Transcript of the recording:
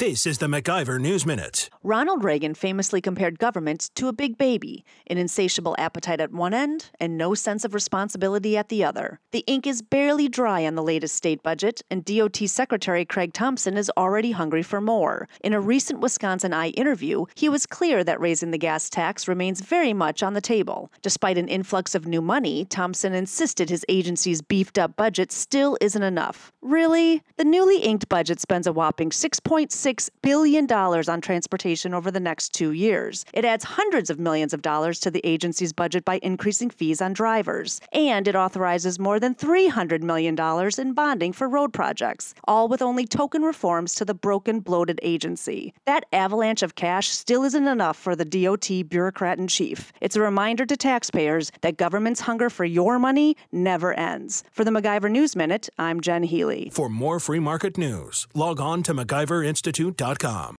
This is the MacIver News Minute. Ronald Reagan famously compared government to a big baby, an insatiable appetite at one end and no sense of responsibility at the other. The ink is barely dry on the latest state budget, and DOT Secretary Craig Thompson is already hungry for more. In a recent Wisconsin Eye interview, he was clear that raising the gas tax remains very much on the table. Despite an influx of new money, Thompson insisted his agency's beefed up budget still isn't enough. Really? The newly inked budget spends a whopping 6.6 $6 billion on transportation over the next two years. It adds hundreds of millions of dollars to the agency's budget by increasing fees on drivers. And it authorizes more than $300 million in bonding for road projects, all with only token reforms to the broken, bloated agency. That avalanche of cash still isn't enough for the DOT bureaucrat in chief. It's a reminder to taxpayers that government's hunger for your money never ends. For the MacIver News Minute, I'm Jen Healy. For more free market news, log on to MacIver Institute institute.com.